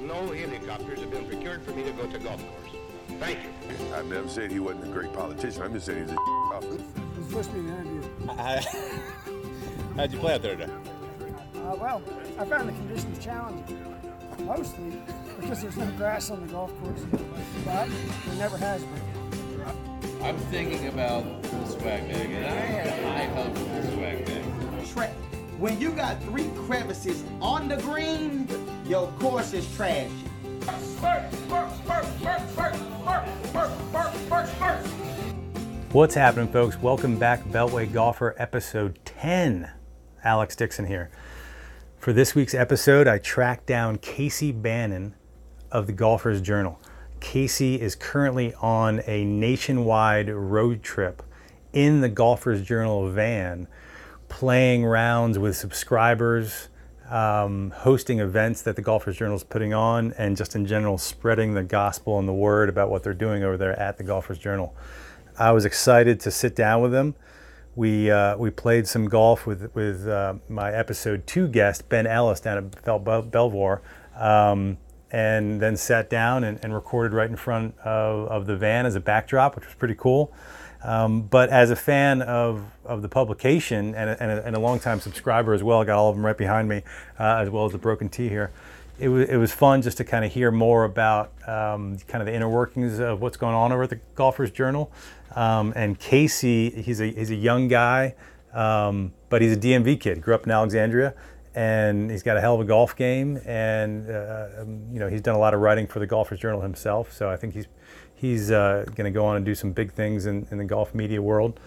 no helicopters have been procured for me to go to golf course. Thank you. I've never said he wasn't a great politician. I'm just saying he's a officer. was supposed to be an interview. How'd you play out there today? Uh, well, I found the conditions challenging, mostly because there's no grass on the golf course, but there never has been. I'm thinking about the swag bag, and I have high hopes for the swag bag. Tra- when you got three crevices on the green, your course is trash. What's happening, folks? Welcome back, Beltway Golfer, episode 10. Alex Dixon here. For this week's episode, I tracked down Casey Bannon of the Golfer's Journal. Casey is currently on a nationwide road trip in the Golfer's Journal van, playing rounds with subscribers, um, hosting events that the Golfer's Journal is putting on, and just in general spreading the gospel and the word about what they're doing over there at the Golfer's Journal. I was excited to sit down with them. We uh, we played some golf with with uh, my episode two guest Ben Ellis down at Bel- Bel- Belvoir, um, and then sat down and, and recorded right in front of, of the van as a backdrop, which was pretty cool. Um, but as a fan of, of the publication and a, and, a, and a longtime subscriber as well, I got all of them right behind me, uh, as well as the broken T here. It was, it was fun just to kind of hear more about um, kind of the inner workings of what's going on over at the Golfer's Journal. Um, and Casey, he's a, he's a young guy, um, but he's a DMV kid, grew up in Alexandria, and he's got a hell of a golf game. And, uh, um, you know, he's done a lot of writing for the Golfer's Journal himself. So I think he's, he's uh, going to go on and do some big things in, in the golf media world.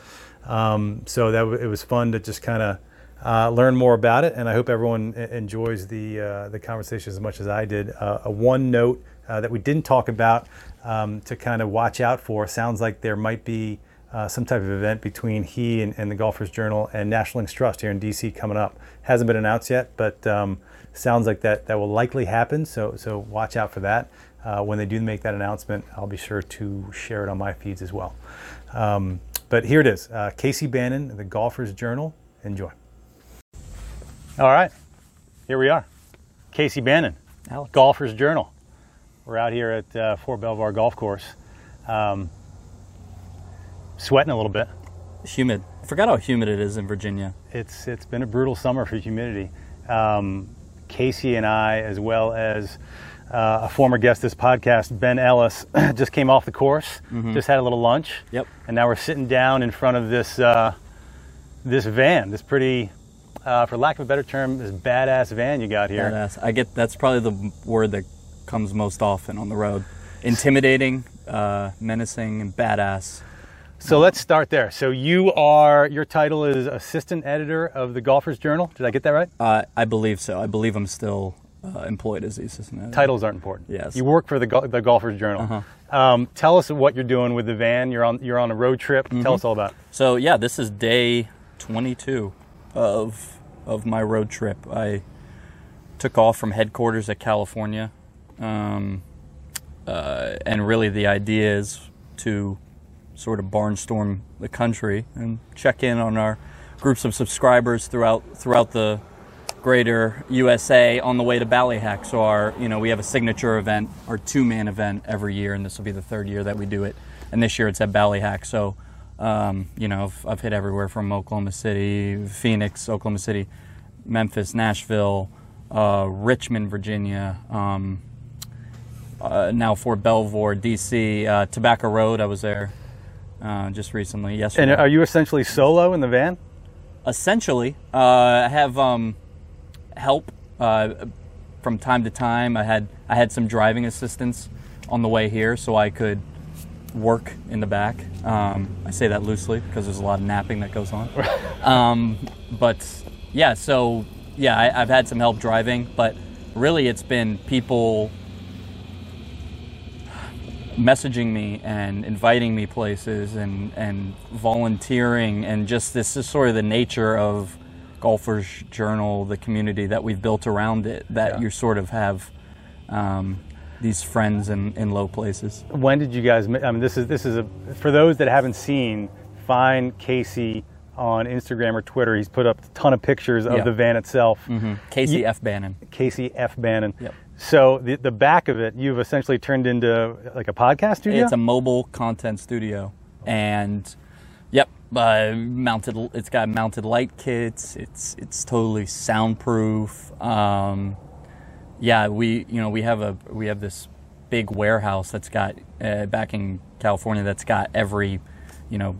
Um, so that w- it was fun to just kind of uh, learn more about it, and I hope everyone enjoys the uh, the conversation as much as I did. Uh, a one note uh, that we didn't talk about um, to kind of watch out for sounds like there might be uh, some type of event between he and, and the Golfers Journal and National Links Trust here in DC coming up. Hasn't been announced yet, but um, sounds like that that will likely happen. So so watch out for that. Uh, when they do make that announcement, I'll be sure to share it on my feeds as well. Um, but here it is, uh, Casey Bannon, the Golfers Journal. Enjoy. All right, here we are. Casey Bannon, Golfers Journal. We're out here at uh, Fort Belvoir Golf Course. Um, sweating a little bit. It's humid. I forgot how humid it is in Virginia. It's it's been a brutal summer for humidity. Um, Casey and I, as well as uh, a former guest of this podcast, Ben Ellis, just came off the course. Just had a little lunch. Yep. And now we're sitting down in front of this uh, this van, this pretty, uh, for lack of a better term, this badass van you got here. Badass. I get that's probably the word that comes most often on the road. Intimidating, uh, menacing, and badass. So let's start there. So you are your title is assistant editor of the Golfers Journal. Did I get that right? Uh, I believe so. I believe I'm still uh, employed as the assistant editor. Titles aren't important. Yes. You work for the, Go- the Golfers Journal. Um, tell us what you're doing with the van. You're on you're on a road trip. Tell us all about. it. So yeah, this is day 22 of of my road trip. I took off from headquarters at California, um, uh, and really the idea is to sort of barnstorm the country and check in on our groups of subscribers throughout throughout the greater USA on the way to Ballyhack. So our, you know, we have a signature event, our two-man event every year, and this will be the third year that we do it. And this year it's at Ballyhack. So, um, you know, I've, I've hit everywhere from Oklahoma City, Phoenix, Oklahoma City, Memphis, Nashville, uh, Richmond, Virginia. Um, uh, now Fort Belvoir, DC, uh, Tobacco Road. I was there uh, just recently. Yesterday And are you essentially solo in the van? essentially uh, I have um, help uh, from time to time. I had I had some driving assistance on the way here, so I could work in the back. Um, I say that loosely because there's a lot of napping that goes on. um, but yeah, so yeah, I, I've had some help driving, but really it's been people messaging me and inviting me places and, and volunteering and just this is sort of the nature of golfers journal the community that we've built around it that Yeah. you sort of have um, these friends in, in low places When did you guys? I mean, this is this is a for those that haven't seen. Find Casey on Instagram or Twitter. He's put up a ton of pictures of Yeah. the van itself. casey Ye- f bannon Casey F. Bannon. Yep. So the the back of it, you've essentially turned into like a podcast studio. It's a mobile content studio, and yep, uh, mounted. It's got mounted light kits. It's it's totally soundproof. Um, yeah, we you know we have a we have this big warehouse that's got uh, back in California that's got every you know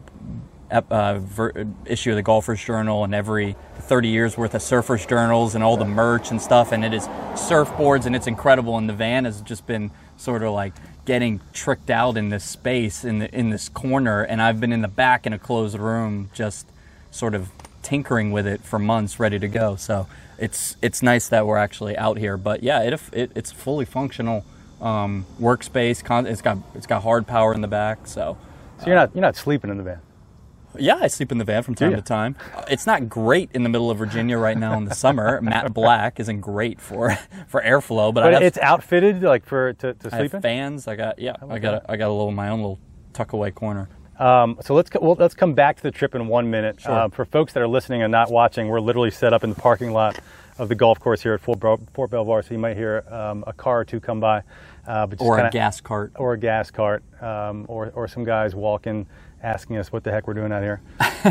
uh, ver- issue of the Golfers Journal and every 30 years worth of Surfers Journals and all the merch and stuff. And it is surfboards and it's incredible. And the van has just been sort of like getting tricked out in this space in the, in this corner. And I've been in the back in a closed room, just sort of tinkering with it for months, ready to go. So it's it's nice that we're actually out here. But yeah, it, it it's fully functional um, workspace. Con- it's got it's got hard power in the back. So so you're not you're not sleeping in the van. Yeah, I sleep in the van from time to time. It's not great in the middle of Virginia right now in the summer. Matte black isn't great for for airflow, but, I But have, it's outfitted like for to, to I sleep have in. fans. I got yeah, I got a, I got a little my own little tuck away corner. Um, so let's well, let's come back to the trip in one minute. Sure. Uh, for folks that are listening and not watching, we're literally set up in the parking lot of the golf course here at Fort, Fort Belvoir. So you might hear um, a car or two come by, uh, but just Or a kinda- gas cart. or a gas cart, um, or or some guys walking, asking us what the heck we're doing out here.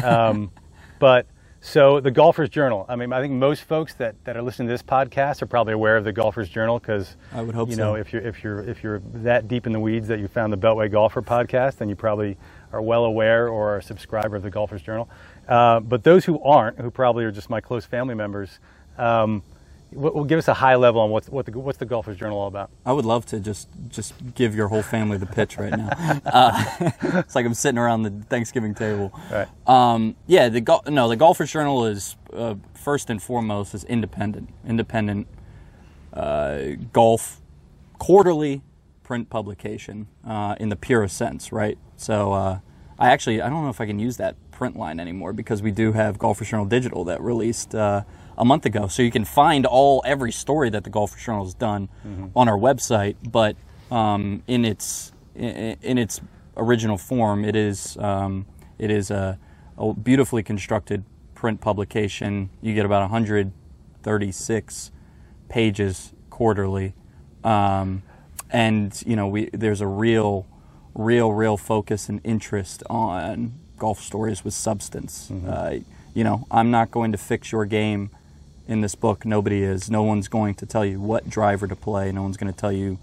um, but so the Golfer's Journal. I mean, I think most folks that, that are listening to this podcast are probably aware of the Golfer's Journal because I would hope you so. know if you're if you're if you're that deep in the weeds that you found the Beltway Golfer podcast, then you probably are well aware or are a subscriber of the Golfer's Journal. Uh, but those who aren't, who probably are just my close family members. Um, will give us a high level on what's what the, what's the Golfer's Journal all about. I would love to just just give your whole family the pitch right now. Uh, it's like I'm sitting around the Thanksgiving table. Right. Um, yeah, the no, the Golfers Journal is uh, first and foremost is independent, independent uh, golf quarterly print publication uh, in the purest sense, right? So uh, I actually I don't know if I can use that print line anymore because we do have Golfers Journal Digital that released uh, a month ago, so you can find all every story that the Golfers Journal has done on our website, but um, in its in, in its original form, it is um, it is a, a beautifully constructed print publication. You get about 136 pages quarterly, um, and you know we there's a real, real, real focus and interest on golf stories with substance. Uh, you know, I'm not going to fix your game in this book. Nobody is. No one's going to tell you what driver to play. No one's going to tell you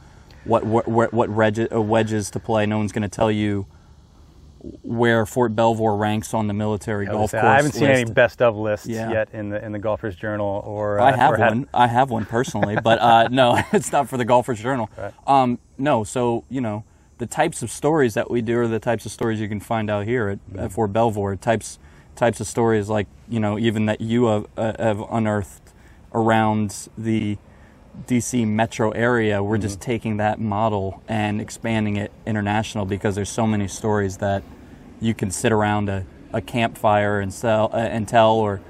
what what what, uh, wedges to play. No one's going to tell you where Fort Belvoir ranks on the military I golf say, course. I haven't seen any best of lists Yeah. yet in the in the Golfers Journal or I uh, have or had- one. I have one personally, but uh, no, it's not for the Golfers Journal. Um, no, so you know the types of stories that we do are the types of stories you can find out here at, Mm-hmm. at Fort Belvoir. Types types of stories like you know even that you have, uh, have unearthed around the DC metro area. We're just Mm-hmm. taking that model and expanding it international because there's so many stories that you can sit around a, a campfire and sell uh, and tell, or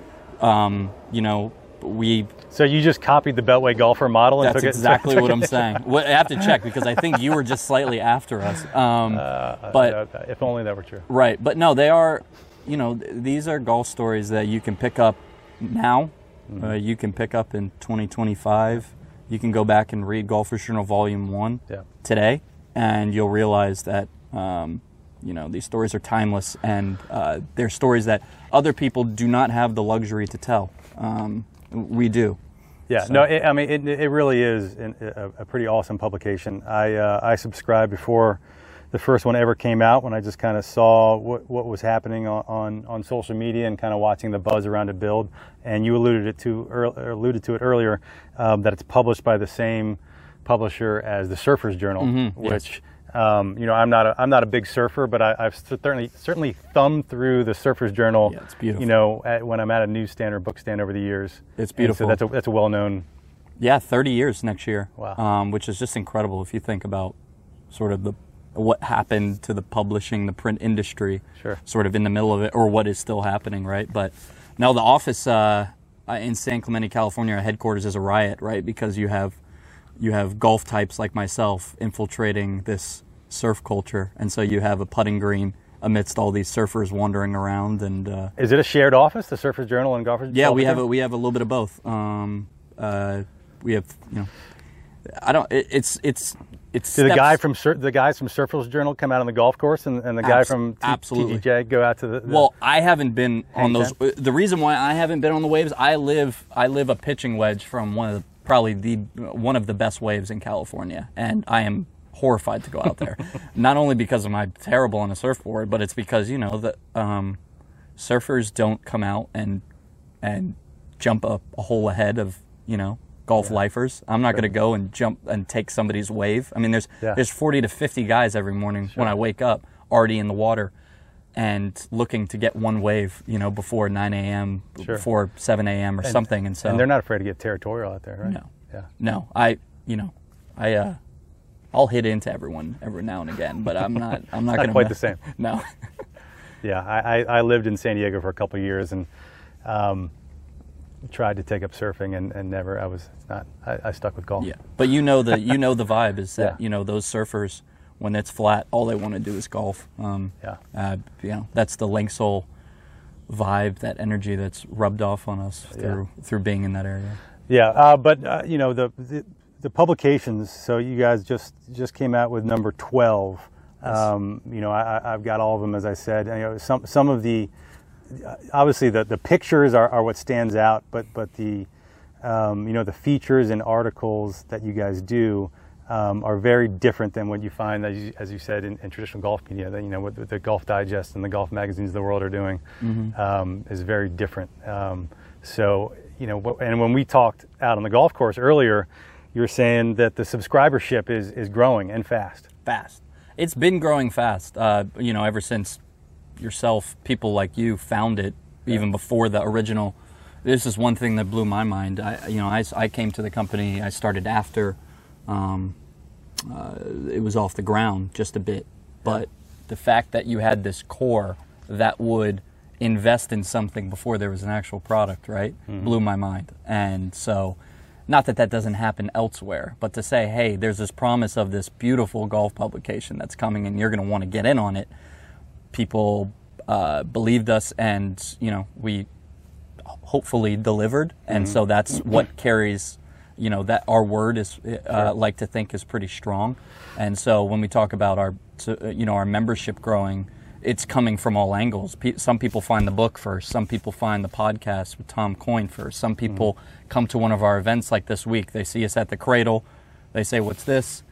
um, you know, we. So you just copied the Beltway golfer model and That's took it. exactly took what it- I'm saying. What, I have to check because I think you were just slightly after us. Um, but Uh, if only that were true. Right, but no, they are. You know, th- these are golf stories that you can pick up now. Uh, you can pick up in 2025. You can go back and read Golfers Journal Volume One Yeah. today, and you'll realize that um, you know these stories are timeless, and uh, they're stories that other people do not have the luxury to tell. Um, we do. Yeah, no, it, I mean it, it really is an, a, a pretty awesome publication. I uh, I subscribed before the first one ever came out when I just kind of saw what, what was happening on, on, on social media and kind of watching the buzz around it build. And you alluded it to ear- alluded to it earlier um, that it's published by the same publisher as the Surfers Journal, Mm-hmm, yes. which. Um, you know, I'm not a I'm not a big surfer, but I, I've certainly certainly thumbed through the Surfers Journal. Yeah, it's beautiful. You know, at, when I'm at a newsstand or bookstand over the years. It's And beautiful. So that's a that's a well known Yeah, 30 years next year. Wow. Um, which is just incredible if you think about sort of the what happened to the publishing, the print industry, Sure. sort of in the middle of it, or what is still happening, right? But now the office uh, uh, in San Clemente, California, headquarters is a riot, right? Because you have you have golf types like myself infiltrating this surf culture, and so you have a putting green amidst all these surfers wandering around and. Uh, Is it a shared office, the Surfers Journal and Golfers? yeah, we have a, we have a little bit of both. Um, uh, we have you know I don't. It, it's it's it's. Do the guy from Sur- the guys from Surfers Journal come out on the golf course, and, and the guy Abs- from T- absolutely. TGJ go out to the, the Well, I haven't been on those. ten? The reason why I haven't been on the waves, I live I live a pitching wedge from one of the probably the one of the best waves in California, and I am horrified to go out there. Not only because I'm terrible on a surfboard, but it's because you know that um, surfers don't come out and and jump a, a hole ahead of you know golf lifers. I'm not going to go and jump and take somebody's wave. I mean, there's Yeah. there's 40 to 50 guys every morning when I wake up already in the water and looking to get one wave, you know, before 9 a.m., Sure. before 7 a.m. or something. And so and they're not afraid to get territorial out there, right? No. Yeah. No, I you know, I uh, I'll hit into everyone every now and again, but I'm not I'm not, Not quite the same. No. Yeah, I, I, I lived in San Diego for a couple of years and um, tried to take up surfing and, and never. I was not. I, I stuck with golf. Yeah, but you know the you know the vibe is that Yeah. you know those surfers when it's flat, all they want to do is golf. Um, Yeah. uh, you know that's the Linksoul vibe, that energy that's rubbed off on us through through being in that area. Yeah, uh, but uh, you know the, the the publications. So you guys just just came out with number twelve. Um, you know, I, I- I've got all of them, as I said. You know, some some of the obviously the, the pictures are, are what stands out, but but the um, you know the features and articles that you guys do um, are very different than what you find, as you, as you said, in, in traditional golf media. That you know what the Golf Digest and the golf magazines of the world are doing um, is very different. Um, so you know, and when we talked out on the golf course earlier, you were saying that the subscribership is is growing and fast. Fast. It's been growing fast. Uh, you know, ever since yourself, people like you found it, even before the original. This is one thing that blew my mind. I, you know, I, I came to the company. I started after um, uh, it was off the ground just a bit, but the fact that you had this core that would invest in something before there was an actual product, right, blew my mind. And so, not that that doesn't happen elsewhere, but to say, hey, there's this promise of this beautiful golf publication that's coming, and you're going to want to get in on it. People uh, believed us, and you know we hopefully delivered, and so that's what carries. You know that our word is uh, like to think is pretty strong, and so when we talk about our uh, you know our membership growing, it's coming from all angles. Some people find the book first. Some people find the podcast with Tom Coyne first. Some people come to one of our events like this week. They see us at the Cradle. They say, "What's this?"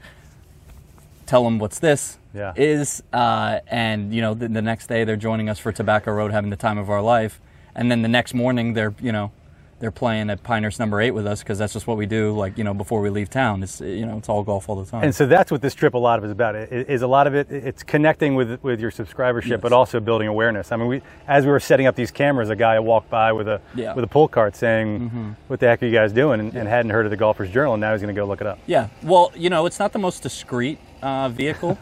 Tell them what's this Yeah. is, uh, and you know the, the next day they're joining us for Tobacco Road, having the time of our life, and then the next morning they're you know they're playing at Pinehurst number eight with us because that's just what we do. Like you know before we leave town, it's you know it's all golf all the time. And so that's what this trip a lot of is about. It is a lot of it. It's connecting with with your subscribership, but also building awareness. I mean, we as we were setting up these cameras, a guy walked by with a Yeah. Mm-hmm. with a pull cart saying, "What the heck are you guys doing?" And, and hadn't heard of the Golfers Journal, and now he's going to go look it up. Yeah, well, you know, it's not the most discreet uh, vehicle.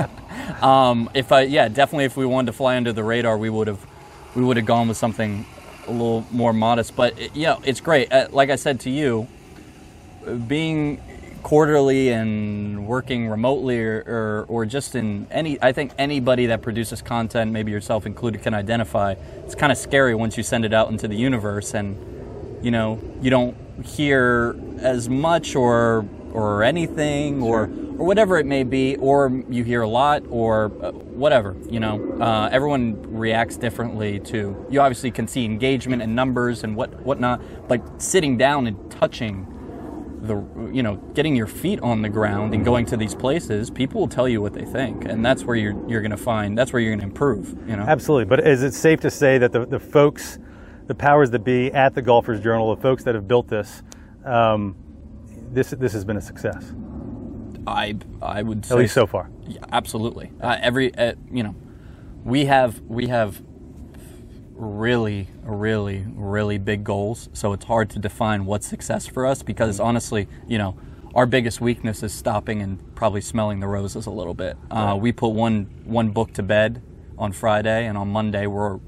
um, if I, yeah, definitely, if we wanted to fly under the radar, we would have, we would have gone with something a little more modest. But it, you know, it's great. Uh, like I said to you, being quarterly and working remotely or, or, or just in any i think anybody that produces content maybe yourself included can identify it's kind of scary once you send it out into the universe and you know you don't hear as much or or anything or or whatever it may be or you hear a lot or uh, whatever you know. Uh, everyone reacts differently to you obviously can see engagement and numbers and what whatnot but sitting down and touching the you know getting your feet on the ground and going to these places people will tell you what they think and that's where you're you're going to find that's where you're going to improve you know? Absolutely. But is it safe to say that the, the folks, the powers that be at the Golfers Journal, the folks that have built this, um, this this has been a success, i i would say at least so far. Yeah, absolutely. Uh, every uh, you know, we have we have really really really big goals, so it's hard to define what's success for us because honestly, you know, our biggest weakness is stopping and probably smelling the roses a little bit. Uh, we put one one book to bed on Friday, and on Monday we're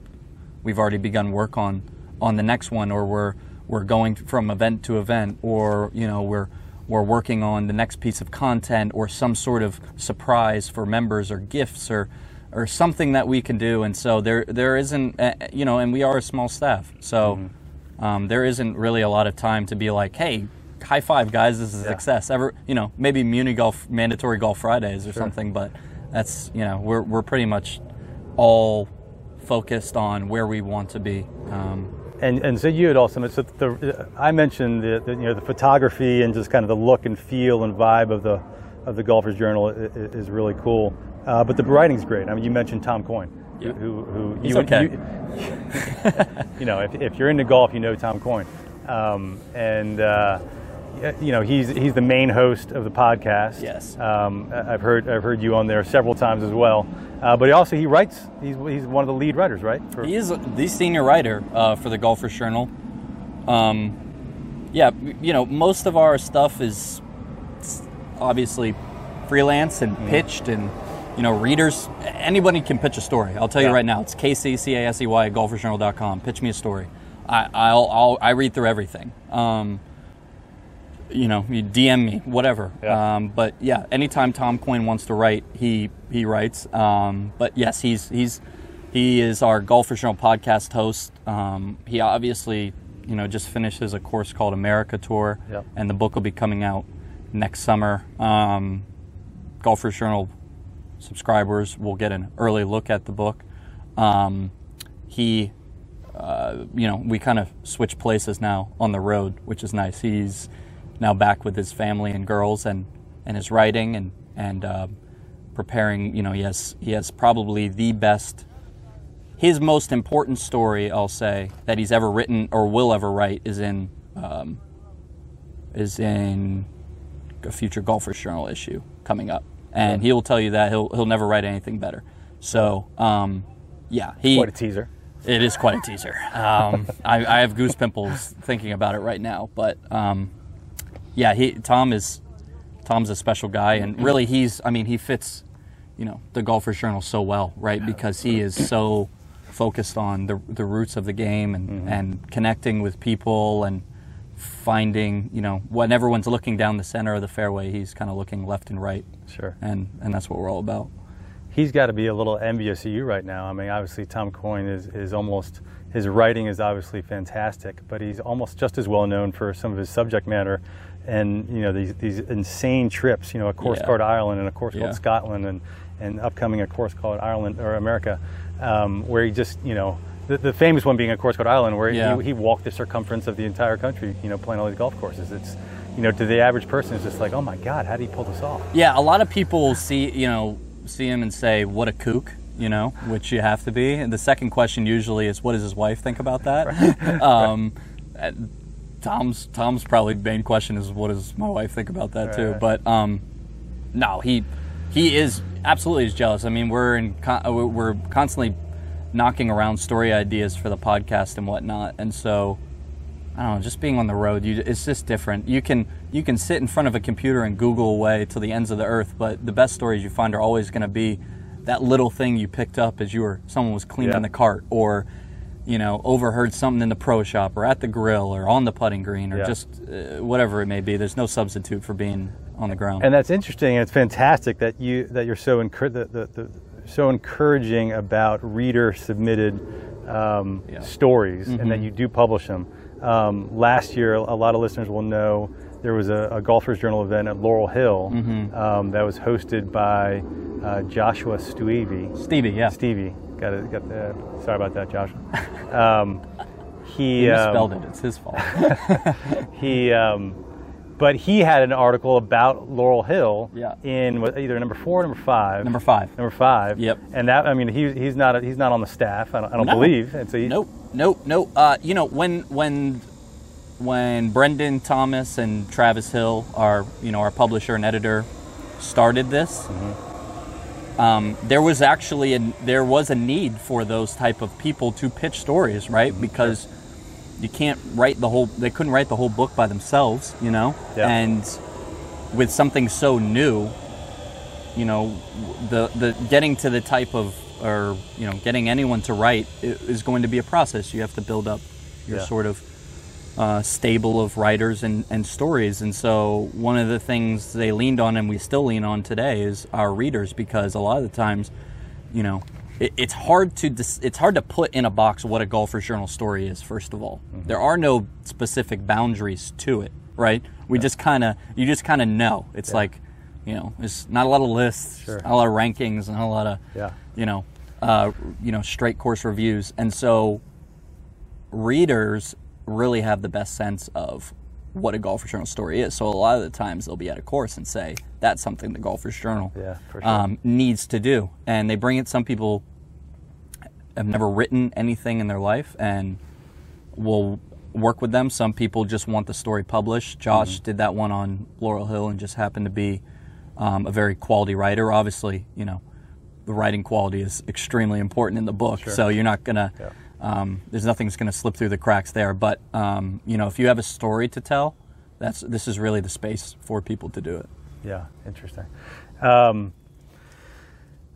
we've already begun work on on the next one, or we're we're going from event to event, or you know we're we're working on the next piece of content, or some sort of surprise for members, or gifts, or or something that we can do. And so there there isn't uh, you know, and we are a small staff, so um, there isn't really a lot of time to be like, hey, high five, guys! This is a success. Ever, you know, maybe Muni Golf mandatory golf Fridays or something, but that's you know we're we're pretty much all focused on where we want to be. Um, And and so you had also so the I mentioned the, the you know the photography and just kind of the look and feel and vibe of the of the Golfers Journal is, is really cool. Uh, but the writing's great. I mean, you mentioned Tom Coyne, Yeah. who who He's you, okay. you, you know if, if you're into golf, you know Tom Coyne, um, and uh, you know he's he's the main host of the podcast. Yes. um, I've heard I've heard you on there several times as well. Uh, but he also he writes. He's he's one of the lead writers, right? For- He is the senior writer uh, for the Golfers Journal. Um, yeah, you know, most of our stuff is obviously freelance and pitched, and you know, readers. Anybody can pitch a story. I'll tell you right now. It's kccasey at golfersjournal.com. Pitch me a story. I, I'll, I'll I read through everything. Um, you know, you DM me, whatever. Yeah. Um, but yeah, anytime Tom Coyne wants to write, he he writes. Um, but yes, he's he's he is our Golfers Journal podcast host. Um, he obviously, you know, just finishes a course called America Tour, Yep. and the book will be coming out next summer. Um, Golfers Journal subscribers will get an early look at the book. Um, he, uh, you know, we kind of switch places now on the road, which is nice. He's now back with his family and girls and, and his writing and and uh, preparing. You know, he has he has probably the best, his most important story, I'll say, that he's ever written or will ever write is in um, is in a future Golfers Journal issue coming up, and he will tell you that he'll he'll never write anything better. So, um, yeah, he Quite a teaser. it is quite a teaser. Um, I, I have goose pimples thinking about it right now. But um, yeah, he Tom is Tom's a special guy, and mm-hmm. really he's I mean he fits you know the Golfers Journal so well, right? Because he is so focused on the the roots of the game and mm-hmm. and connecting with people and finding you know when everyone's looking down the center of the fairway, he's kind of looking left and right, Sure. and and that's what we're all about. he's got to be a little envious of you right now. I mean, obviously Tom Coyne is, is almost his writing is obviously fantastic, but he's almost just as well known for some of his subject matter and you know these these insane trips. You know, a course Yeah. called Ireland and a course Yeah. called Scotland and and upcoming a course called Ireland or America, um, where he just you know. The, the famous one being a course called Ireland, where Yeah. he, he walked the circumference of the entire country, you know, playing all these golf courses. It's, you know, to the average person, it's just like, oh my God, how did he pull this off? Yeah, a lot of people see you know see him and say, "What a kook," you know, which you have to be. And the second question usually is, "What does his wife think about that?" um, and Tom's Tom's probably main question is, "What does my wife think about that too?" Right. But um, no, he he is absolutely is jealous. I mean, we're in con- uh, we're constantly knocking around story ideas for the podcast and whatnot, and so. I don't know, just being on the road, you, it's just different. You can you can sit in front of a computer and Google away to the ends of the earth, but the best stories you find are always going to be that little thing you picked up as you were someone was cleaning Yeah. the cart, or you know overheard something in the pro shop, or at the grill, or on the putting green, or Yeah. just uh, whatever it may be. There's no substitute for being on the ground. And that's interesting, and it's fantastic that you that you're so encour- the, the, the, so encouraging about reader submitted um, Yeah. stories, and Mm-hmm. that you do publish them. Um, last year, a lot of listeners will know there was a, a Golfers Journal event at Laurel Hill Mm-hmm. um, that was hosted by uh, Joshua Stuevy. Stevie, yeah, Stevie, got it. Got the, sorry about that, Joshua. Um, he um, misspelled it. It's his fault. he um, but he had an article about Laurel Hill Yeah. in what, either number four or number five. Number five. Number five. Yep. And that I mean he, he's not he's not on the staff. I don't, I don't No. believe. And so he, Nope, nope, nope. Uh, you know when when when Brendan Thomas and Travis Hill, our you know our publisher and editor, started this, um, there was actually a, there was a need for those type of people to pitch stories, right? Because you can't write the whole they couldn't write the whole book by themselves, you know, Yeah. and with something so new, you know, the the getting to the type of or you know getting anyone to write is going to be a process. You have to build up your Yeah. sort of uh, stable of writers and, and stories. And so one of the things they leaned on and we still lean on today is our readers because a lot of the times, you know, it, it's hard to dis- it's hard to put in a box what a golfer's journal story is. First of all, there are no specific boundaries to it, right? We just kind of, you just kind of know. It's like, you know, there's not a lot of lists, Sure. not a lot of rankings, and a lot of, Yeah. you know, uh, you know, straight course reviews, and so readers really have the best sense of what a golfer's journal story is. So a lot of the times they'll be at a course and say that's something the golfer's journal Yeah, sure. um, needs to do, and they bring it. Some people have never written anything in their life and will work with them. Some people just want the story published. Josh Mm-hmm. did that one on Laurel Hill and just happened to be um, a very quality writer. Obviously, you know, the writing quality is extremely important in the book, so you're not gonna. Um, there's nothing's gonna slip through the cracks there. But um, you know, if you have a story to tell, that's this is really the space for people to do it. Yeah, interesting. Um,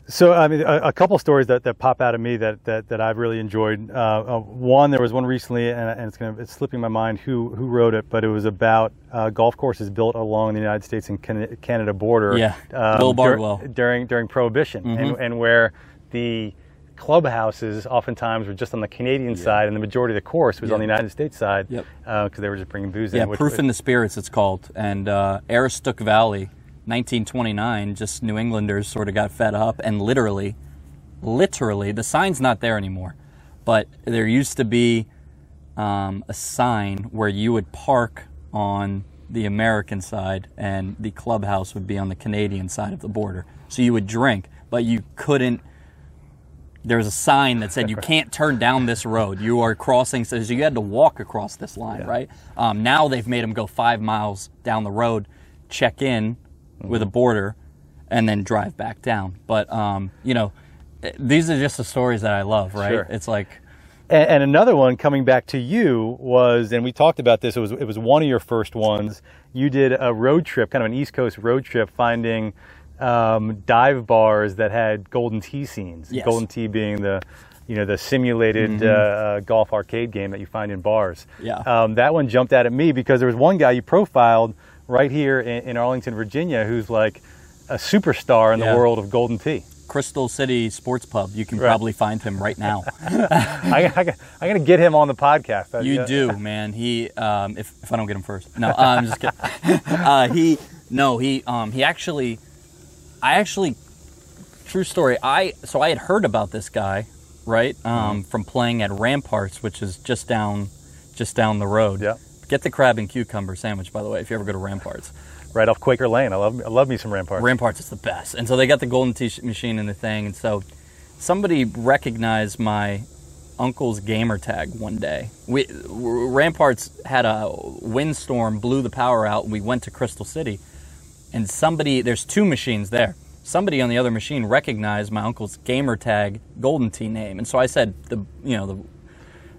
so, I mean, a, a couple stories that, that pop out of me that, that, that I've really enjoyed. Uh, uh, one, there was one recently, and, and it's gonna it's slipping my mind who who wrote it, but it was about uh, golf courses built along the United States and Canada border. Yeah, um, Bill dur- during during Prohibition, and, and where the clubhouses oftentimes were just on the Canadian side, and the majority of the course was on the United States side Yep. because they were just bringing booze Yeah, in. which- Proof in the Spirits, it's called. And uh, Aroostook Valley, 1929, just New Englanders sort of got fed up and literally, literally, the sign's not there anymore. But there used to be um, a sign where you would park on the American side and the clubhouse would be on the Canadian side of the border. So you would drink, but you couldn't there was a sign that said you can't turn down this road. You are crossing, so you had to walk across this line, right? Um, now they've made them go five miles down the road, check in with a border, and then drive back down. But um, you know, eh, these are just the stories that I love, right? Sure. It's like, And, and another one coming back to you was, and we talked about this. It was it was one of your first ones. You did a road trip, kind of an East Coast road trip, finding um, dive bars that had golden tee scenes. Yes. Golden tee being the you know the simulated uh, uh, golf arcade game that you find in bars. Yeah. Um, that one jumped out at me because there was one guy you profiled right here in, in Arlington, Virginia, who's like a superstar in Yeah. the world of golden tee. Crystal City Sports Pub. You can Right. probably find him right now. I, I, I'm going to get him on the podcast. I- You yeah. do, man. He, um, if, if I don't get him first, no, uh, I'm just kidding. uh, he, no, he, um, he actually, I actually, true story. I so I had heard about this guy, right, Mm-hmm. um, from playing at Ramparts, which is just down, just down the road. Yeah. Get the crab and cucumber sandwich, by the way, if you ever go to Ramparts. right off Quaker Lane. I love I love me some Ramparts. Ramparts is the best. And so they got the golden tee machine and the thing. And so somebody recognized my uncle's gamer tag one day. We Ramparts had a windstorm, blew the power out, and we went to Crystal City. And somebody, there's two machines there. Somebody on the other machine recognized my uncle's gamer tag golden tee name. And so I said, the you know the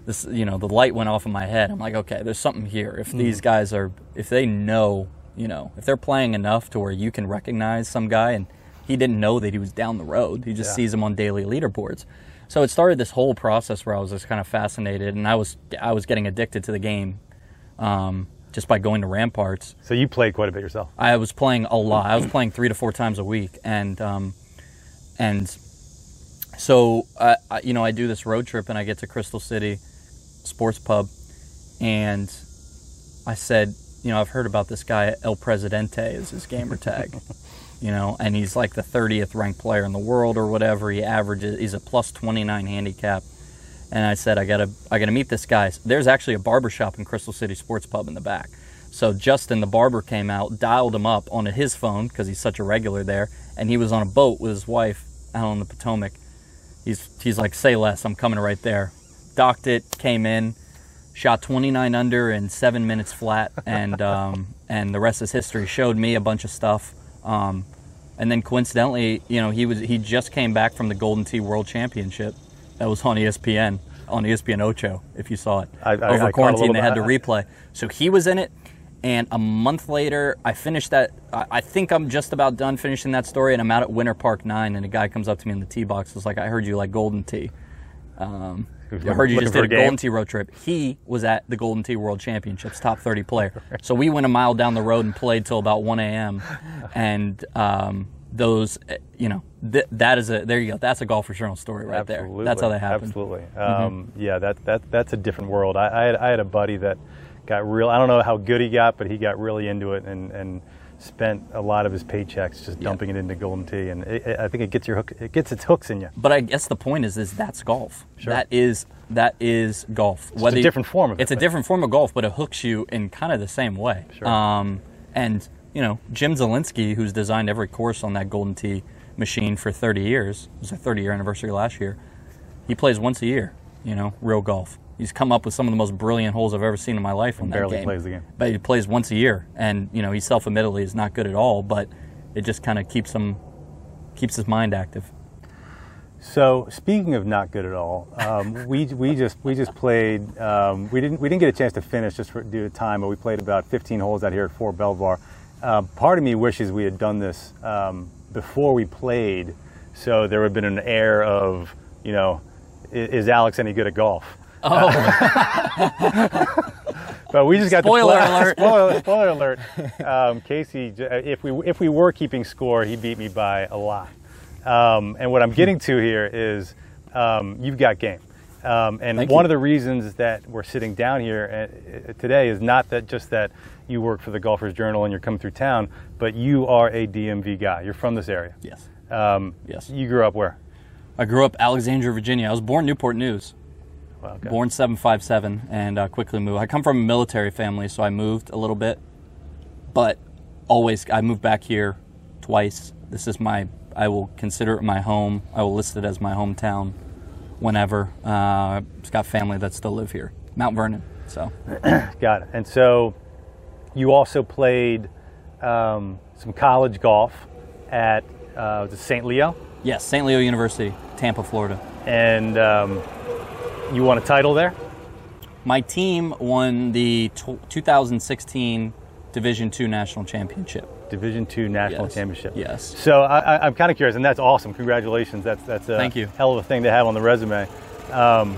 this you know the light went off in my head. I'm like, okay, there's something here. If these guys are, if they know, you know, if they're playing enough to where you can recognize some guy, and he didn't know that he was down the road. He just Yeah. sees him on daily leaderboards. So it started this whole process where I was just kind of fascinated, and I was I was getting addicted to the game, um, just by going to Ramparts. So you played quite a bit yourself. I was playing a lot. I was playing three to four times a week, and um, and so I, I, you know, I do this road trip, and I get to Crystal City Sports Pub, and I said, you know, I've heard about this guy El Presidente is his gamer tag, you know, and he's like the 30th ranked player in the world or whatever. He averages, he's a plus 29 handicap. And I said, I gotta, I gotta meet this guy. There's actually a barber shop in Crystal City Sports Pub in the back. So Justin, the barber, came out, dialed him up on his phone because he's such a regular there, and he was on a boat with his wife out on the Potomac. He's, he's like, say less, I'm coming right there. Docked it, came in, shot 29 under in seven minutes flat, and um, and the rest is history. Showed me a bunch of stuff, um, and then coincidentally, you know, he was he just came back from the Golden Tee World Championship. That was on ESPN on ESPN Ocho. If you saw it I- I- I over little quarantine, they had to replay. So he was in it, and a month later, I finished that. I, I think I'm just about done finishing that story, and I'm out at Winter Park Nine, and a guy comes up to me in the tee box, was like, "I heard you like Golden Tee." Um, I heard you just did a a game? Golden Tee road trip. He was at the Golden Tee World Championships, top 30 player. So we went a mile down the road and played till about 1 a.m. And um, those, eh, you know, th- that is a there you go. That's a golfer journal story right there. That's how that happened. Absolutely. Um, yeah, that, that that's a different world. I, I, had, I had a buddy that got real. I don't know how good he got, but he got really into it and and spent a lot of his paychecks just dumping it into Golden Tee. And it, it- I think it gets your hook. It gets its hooks in you. But I guess the point is, is that's golf. Sure. That is that is golf. It's a you- different form of it, It's a different form of golf, but it hooks you in kind of the same way. Sure. Um, and you know, Jim Zielinski, who's designed every course on that Golden Tee machine for 30 years, it was a 30 year anniversary last year. He plays once a year. You know, real golf. He's come up with some of the most brilliant holes I've ever seen in my life on that barely game. plays the game. But he plays once a year, and you know, he self-admittedly is not good at all, but it just kind of keeps him keeps his mind active. So speaking of not good at all, um, we we just we just played. Um, we didn't we didn't get a chance to finish just for, due to time, but we played about 15 holes out here at Fort Belvoir. Uh, part of me wishes we had done this um, before we played, so there would have been an air of you know, i- is Alex any good at golf? Oh, But we just got Spoiler to play. alert. spoiler, spoiler alert. Um, Casey, if we if we were keeping score, he beat me by a lot. Um, and what I'm getting to here is um, you've got game. Um, and Thank one you. of the reasons that we're sitting down here uh, uh, today is not that just that you work for the Golfers Journal and you're coming through town, but you are a DMV guy. You're from this area. yes. Um, Yes. You grew up where? I grew up Alexandria, Virginia. I was born Newport News, Well, okay. born 757, and uh, quickly moved. I come from a military family, so I moved a little bit, but always I moved back here twice. This is my I will consider it my home. I will list it as my hometown whenever. Uh, it's got family that still live here, Mount Vernon. So Got it. And so you also played um, some college golf at uh, St. Leo, yes, St. Leo University, Tampa, Florida. and um, you won a title there. My team won the tw 2016 Division II National Championship. Division two national Yes. championship. Yes. So I, I, I'm kind of curious, and that's awesome. Congratulations. That's that's a Thank you. hell of a thing to have on the resume. Um,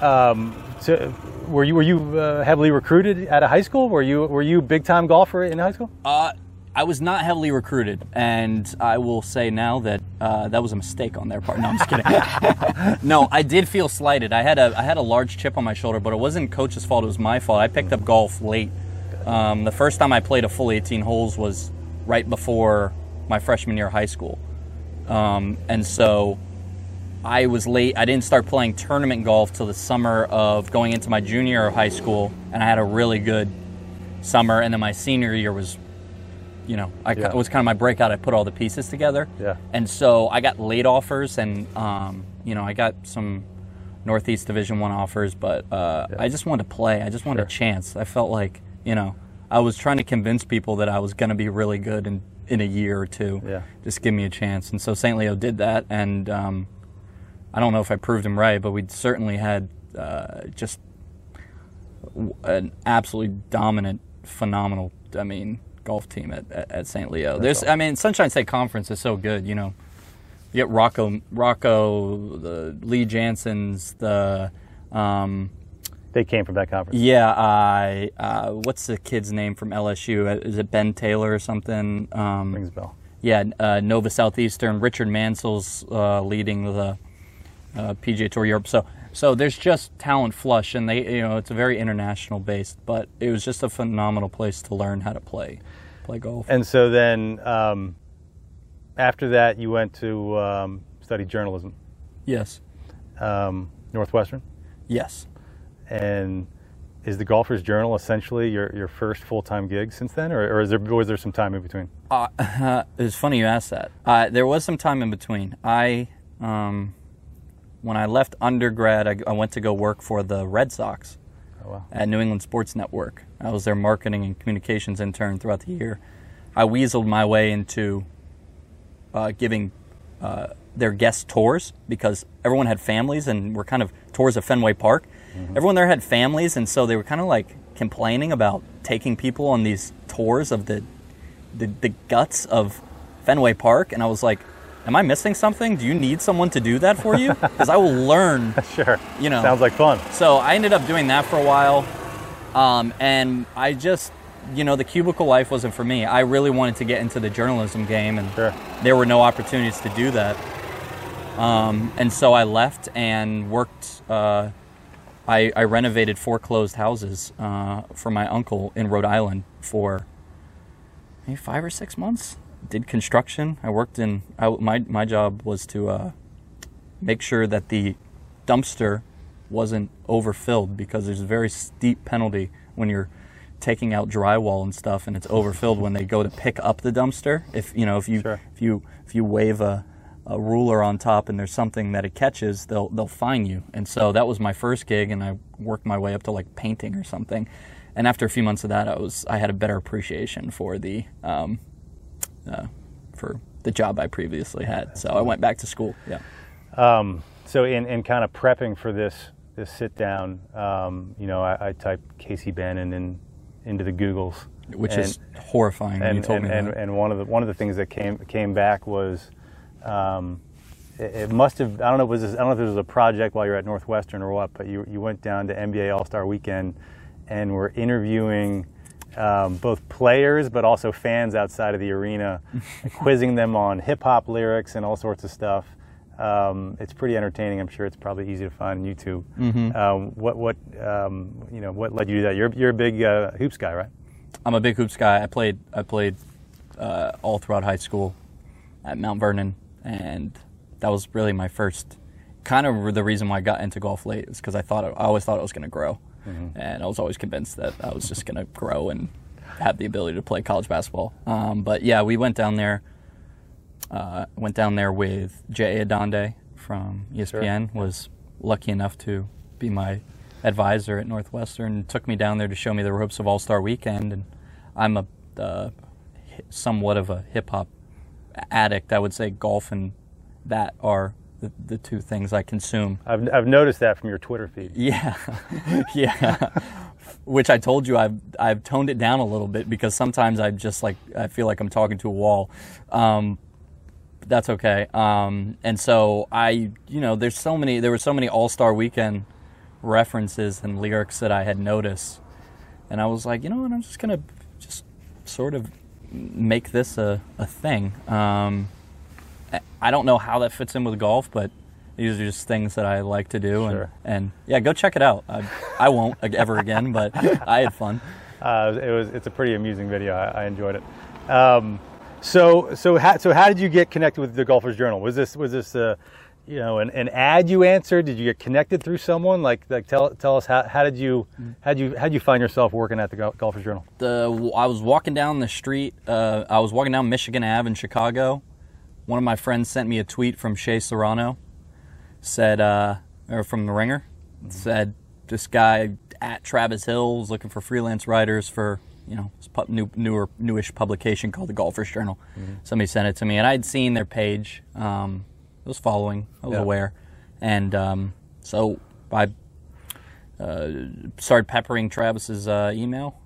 um, so were you were you uh, heavily recruited out of high school? Were you were you big time golfer in high school? Uh, I was not heavily recruited, and I will say now that uh, that was a mistake on their part. No, I'm just kidding. no, I did feel slighted. I had a I had a large chip on my shoulder, but it wasn't coach's fault. It was my fault. I picked up golf late. Um, the first time I played a full 18 holes was right before my freshman year of high school, um, and so I was late. I didn't start playing tournament golf till the summer of going into my junior year of high school, and I had a really good summer. And then my senior year was, you know, I Yeah. it was kind of my breakout. I put all the pieces together. Yeah. And so I got late offers, and um, you know, I got some Northeast Division One offers, but uh, I just wanted to play. I just wanted a chance. I felt like, you know, I was trying to convince people that I was going to be really good in in a year or two. Yeah. Just give me a chance. And so St. Leo did that, and um, I don't know if I proved him right, but we certainly had uh, just an absolutely dominant, phenomenal. I mean, golf team at, at, at St. Leo. There's, I mean, Sunshine State Conference is so good. You know, you get Rocco, Rocco, the Lee Janzens, the um, They came from that conference. yeah, I uh, what's the kid's name from LSU? Uh, Is it Ben Taylor or something? Um, Rings bell. yeah, uh, Nova Southeastern. Richard Mansell's uh, leading the uh, PGA Tour Europe. So, so there's just talent flush, and they, you know, it's a very international based. But it was just a phenomenal place to learn how to play, play golf. And so then um, after that, you went to um, study journalism, yes, um, Northwestern, yes. and is the Golfers Journal essentially your, your first full time gig since then, or, or is there was there some time in between? Uh, it's funny you asked that. Uh, there was some time in between. I, um, when I left undergrad, I, I went to go work for the Red Sox Oh, wow. at New England Sports Network. I was their marketing and communications intern throughout the year. I weaseled my way into uh, giving uh, their guest tours because everyone had families and were kind of tours of Fenway Park. Everyone there had families, and so they were kind of like complaining about taking people on these tours of the the, the guts of Fenway Park. And I was like, "Am I missing something? Do you need someone to do that for you? Because I will learn." Sure. You know. Sounds like fun. So I ended up doing that for a while, um, and I just, you know, the cubicle life wasn't for me. I really wanted to get into the journalism game, and Sure. there were no opportunities to do that. Um, and so I left and worked uh, I, I renovated foreclosed houses uh, for my uncle in Rhode Island for maybe five or six months. Did construction. I worked in. I, my my job was to uh, make sure that the dumpster wasn't overfilled because there's a very steep penalty when you're taking out drywall and stuff and it's overfilled when they go to pick up the dumpster. If you know if you Sure. if you if you wave a, a ruler on top and there's something that it catches, they'll they'll fine you. And so that was my first gig, and I worked my way up to like painting or something. And after a few months of that, I was I had a better appreciation for the um, uh, for the job I previously had. So I went back to school. Yeah. So in, in kind of prepping for this this sit down, um, you know, I, I typed Casey Bannon in, into the Googles, Which and, is horrifying. when you and told and, me and, that. and one of the one of the things that came came back was. Um, it, it must have. I don't know. If was this, I don't know if it was a project while you're at Northwestern or what, but you you went down to NBA All Star Weekend, and were interviewing um, both players but also fans outside of the arena, quizzing them on hip hop lyrics and all sorts of stuff. Um, it's pretty entertaining. I'm sure it's probably easy to find on YouTube. Mm-hmm. Um, what what um, you know? What led you to that? You're you're a big uh, hoops guy, right? I'm a big hoops guy. I played I played uh, all throughout high school at Mount Vernon, and that was really my first kind of the reason why I got into golf late is because I thought it, I always thought it was going to grow, and I was always convinced that I was just going to grow and have the ability to play college basketball. Um, but yeah, we went down there. Uh, went down there with Jay Adande from ESPN. Was lucky enough to be my advisor at Northwestern. Took me down there to show me the ropes of All Star Weekend, and I'm a uh, somewhat of a hip hop addict. I would say golf and that are the, the two things I consume. I've I've noticed that from your Twitter feed. Yeah, yeah. Which I told you I've I've toned it down a little bit because sometimes I just like I feel like I'm talking to a wall. Um, that's okay. Um, and so I, you know, there's so many. There were so many All Star Weekend references and lyrics that I had noticed, and I was like, you know what, I'm just gonna just sort of make this a a thing. Um, I- don't know how that fits in with golf, but these are just things that I like to do. Sure. And, and yeah, go check it out. I, I won't ever again, but I had fun. Uh, it was it's a pretty amusing video. I, I enjoyed it. Um, so so how, so how did you get connected with the Golfers Journal? Was this was this uh, you know an, an ad you answered? Did you get connected through someone? Like like tell tell us how, how did you how did you how did you find yourself working at the Golfers Journal? The I was walking down the street. Uh, I was walking down Michigan Ave in Chicago. One of my friends sent me a tweet from Shea Serrano. Said, uh, or from the Ringer, said this guy at Travis Hill is looking for freelance writers for you know new newer newish publication called the Golfers Journal. Somebody sent it to me, and I'd seen their page. Um, I was following. I was Yeah. aware, and um, so I uh, started peppering Travis's uh, email.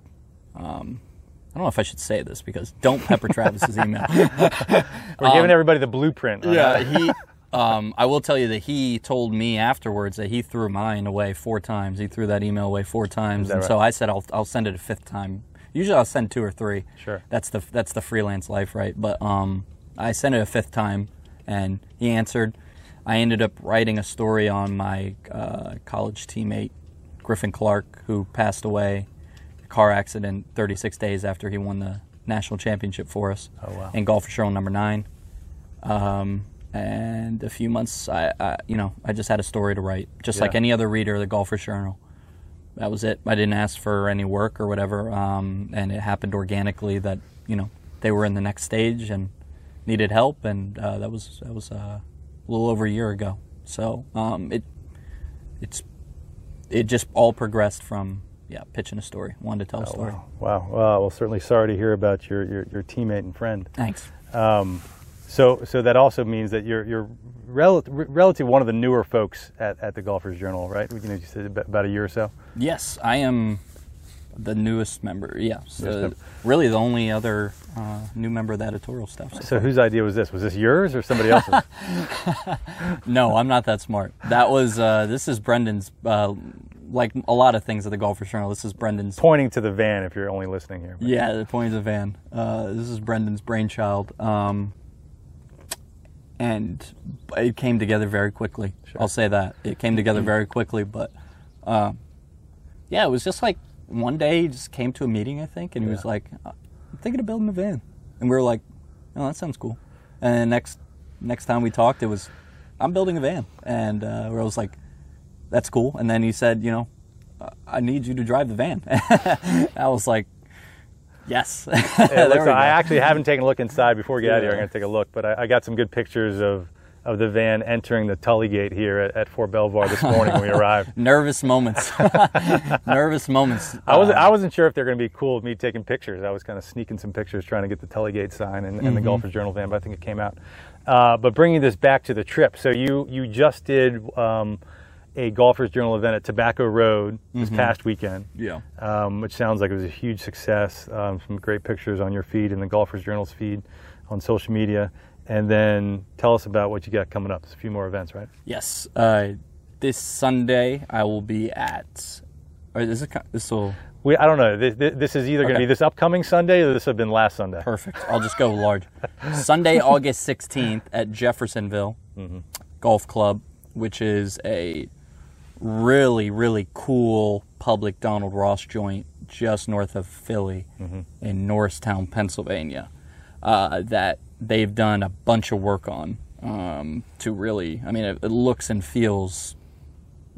Um, I don't know if I should say this because don't pepper Travis's email. We're giving everybody the blueprint. on Yeah, he. Um, I will tell you that he told me afterwards that he threw mine away four times. He threw that email away four times, and right? so I said I'll I'll send it a fifth time. Usually I'll send two or three. Sure. That's the that's the freelance life, right? But um, I sent it a fifth time, and he answered. I ended up writing a story on my uh, college teammate Griffin Clark, who passed away, car accident 36 days after he won the national championship for us. Oh, wow. In golf for show number nine. Um, and a few months, I, I, you know, I just had a story to write, just like any other reader of the Golfer's Journal. That was it. I didn't ask for any work or whatever, um, and it happened organically that you know they were in the next stage and needed help, and uh, that was that was uh, a little over a year ago. So um, it it's it just all progressed from yeah pitching a story, wanted to tell a story. Wow. Wow. Well, well, certainly sorry to hear about your, your, your teammate and friend. Thanks. So so that also means that you're you're rel- relative one of the newer folks at, at the Golfers Journal, right? You know, you said about about a year or so. Yes, I am the newest member. Yeah, so member. really the only other uh, new member of the editorial staff. So So whose idea was this? Was this yours or somebody else's? no, I'm not that smart. That was uh, this is Brendan's. Uh, like a lot of things at the Golfers Journal, this is Brendan's. Pointing to the van if you're only listening here. Yeah, the point of the van. Uh, this is Brendan's brainchild, um, and it came together very quickly. I'll say that it came together very quickly, but Uh, yeah, it was just like one day he just came to a meeting, I think, and he was like, "I'm thinking of building a van," and we were like, "Oh, that sounds cool." And next next time we talked, it was, "I'm building a van," and uh, I was like, "That's cool." And then he said, "You know, I need you to drive the van." I was like, "Yes." Yeah, looks- I actually haven't taken a look inside before we get out of here. I'm going to take a look, but I, I got some good pictures of, of the van entering the Tulley Gate here at, at Fort Belvoir this morning when we arrived. nervous moments. nervous moments. I wasn't Uh, I wasn't sure if they're going to be cool with me taking pictures. I was kind of sneaking some pictures, trying to get the Tulley Gate sign and, Mm-hmm. the Golfers Journal van, but I think it came out. Uh, but bringing this back to the trip, so you you just did um, a Golfers Journal event at Tobacco Road this past weekend. Mm-hmm. yeah. um, which sounds like it was a huge success. Um, some great pictures on your feed and the Golfers Journal's feed on social media. And then tell us about what you got coming up. There's a few more events, right? Yes. Uh, this Sunday I will be at. Or this is this will We, I don't know. This, this is either going to be this upcoming Sunday or this have been last Sunday. perfect. I'll just go large. Sunday, August sixteenth at Jeffersonville Golf Club, which is a really really cool public Donald Ross joint just north of Philly in Norristown, Pennsylvania. Uh, that they've done a bunch of work on um, to really. I mean, it, it looks and feels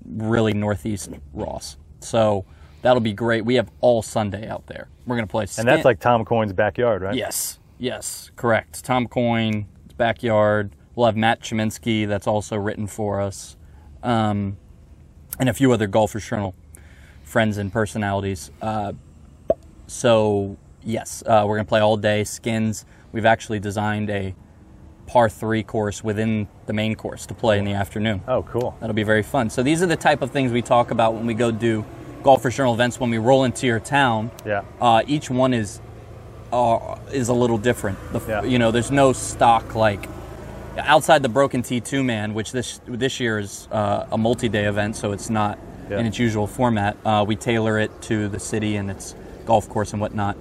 really northeast Ross. So that'll be great. We have all Sunday out there. We're gonna play. And that's like Tom Coyne's backyard, right? yes, yes, correct. Tom Coyne, backyard. We'll have Matt Cheminsky. That's also written for us, um, and a few other Golfers Journal friends and personalities. Uh, so yes, uh, we're gonna play all day skins. We've actually designed a par three course within the main course to play in the afternoon. Oh, cool. That'll be very fun. So these are the type of things we talk about when we go do Golfers Journal events. When we roll into your town, Yeah. uh, each one is uh, is a little different. The, Yeah. You know, there's no stock like outside the Broken T2 Man, which this this year is uh, a multi-day event, so it's not Yeah. in its usual format. Uh, we tailor it to the city and its golf course and whatnot.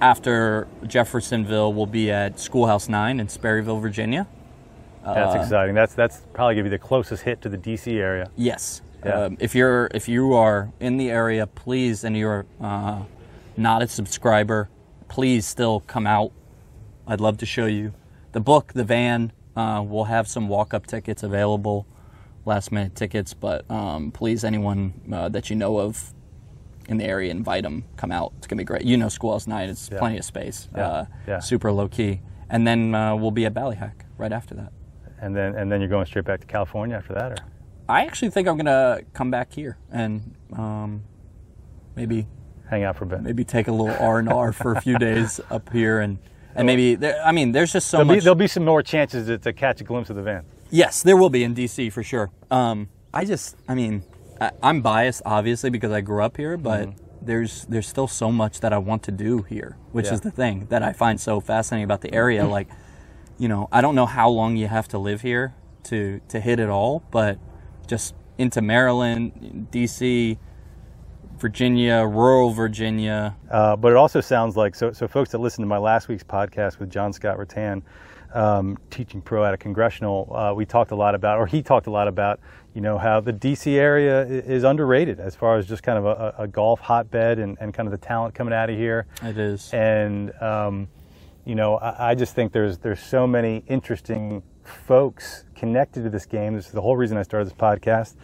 After Jeffersonville, we'll be at Schoolhouse Nine in Sperryville, Virginia. That's Uh, exciting. That's that's probably going to be the closest hit to the DC area. Yes. Yeah. Um, if you're if you are in the area, please, and you're uh, not a subscriber, please still come out. I'd love to show you the book, the van. Uh, we'll have some walk-up tickets available, last-minute tickets. But um, please, anyone uh, that you know of in the area, invite them. Come out. It's gonna be great. You know, Schoolhouse Nine. It's Yeah. plenty of space. Yeah. Uh, Yeah. Super low key. And then uh, we'll be at Ballyhack right after that. And then and then you're going straight back to California after that, or I actually think I'm gonna come back here and um, maybe hang out for a bit. maybe take a little R and R for a few days up here and and maybe there, I mean there's just so There'll be, much. there'll be some more chances to, to catch a glimpse of the van. yes, there will be in DC for sure. Um, I just I mean I, I'm biased obviously because I grew up here, but there's there's still so much that I want to do here, which Yeah. is the thing that I find so fascinating about the area. like, you know, I don't know how long you have to live here to to hit it all, but just into Maryland, DC, Virginia, rural Virginia. Uh, but it also sounds like so. So folks that listened to my last week's podcast with John Scott Rattan, um, teaching pro at a congressional, uh, we talked a lot about, or he talked a lot about, you know, how the DC area is underrated as far as just kind of a, a golf hotbed and, and kind of the talent coming out of here. It is. And um, you know, I, I just think there's there's so many interesting folks connected to this game. This is the whole reason I started this podcast.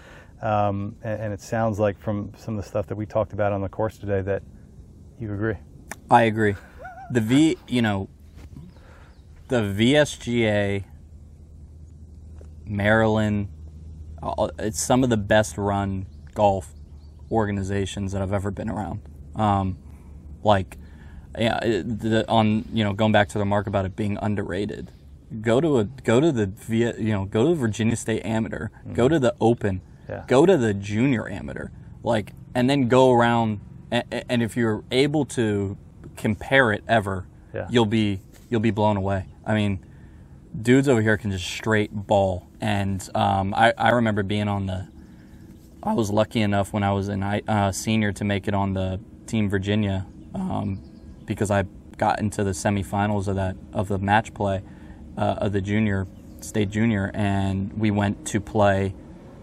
Um, and, and it sounds like from some of the stuff that we talked about on the course today that you agree. I agree. The V, you know, the VSGA, Maryland, uh, it's some of the best run golf organizations that I've ever been around. Um, like, yeah, the, on you know going back to the mark about it being underrated. Go to a go to the you know go to the Virginia State Amateur. Go to the Open. Yeah. Go to the Junior Amateur. Like, and then go around. And, and if you're able to compare it ever, Yeah. you'll be you'll be blown away. I mean, dudes over here can just straight ball. And um, I, I remember being on the. I was lucky enough when I was in uh, senior to make it on the Team Virginia um, because I got into the semifinals of that of the match play uh, of the junior state junior, and we went to play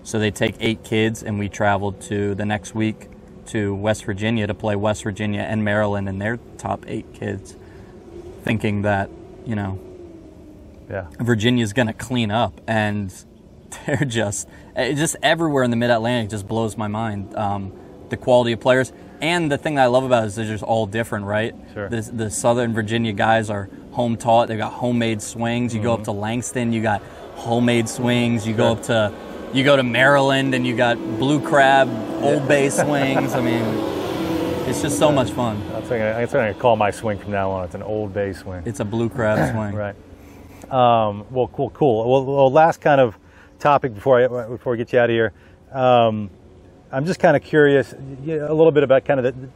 So they take eight kids, and we traveled to the next week to West Virginia to play West Virginia and Maryland and their top eight kids, thinking that you know Yeah. Virginia's going to clean up, and they're just just everywhere in the Mid Atlantic just blows my mind. Um, the quality of players, and the thing that I love about it is they're just all different, right? Sure. The, the Southern Virginia guys are home taught. They've got homemade swings. You go up to Langston, you got homemade swings. You go up to you go to Maryland, and you got blue crab Old Bay swings. I mean, it's just so much fun. I'm thinking, I'm going to call my swing from now on. It's an old bay swing. It's a blue crab swing. Right. Um, well, cool, cool. Well, well, last kind of topic before I before we get you out of here. Um, I'm just kind of curious, you know, a little bit about kind of the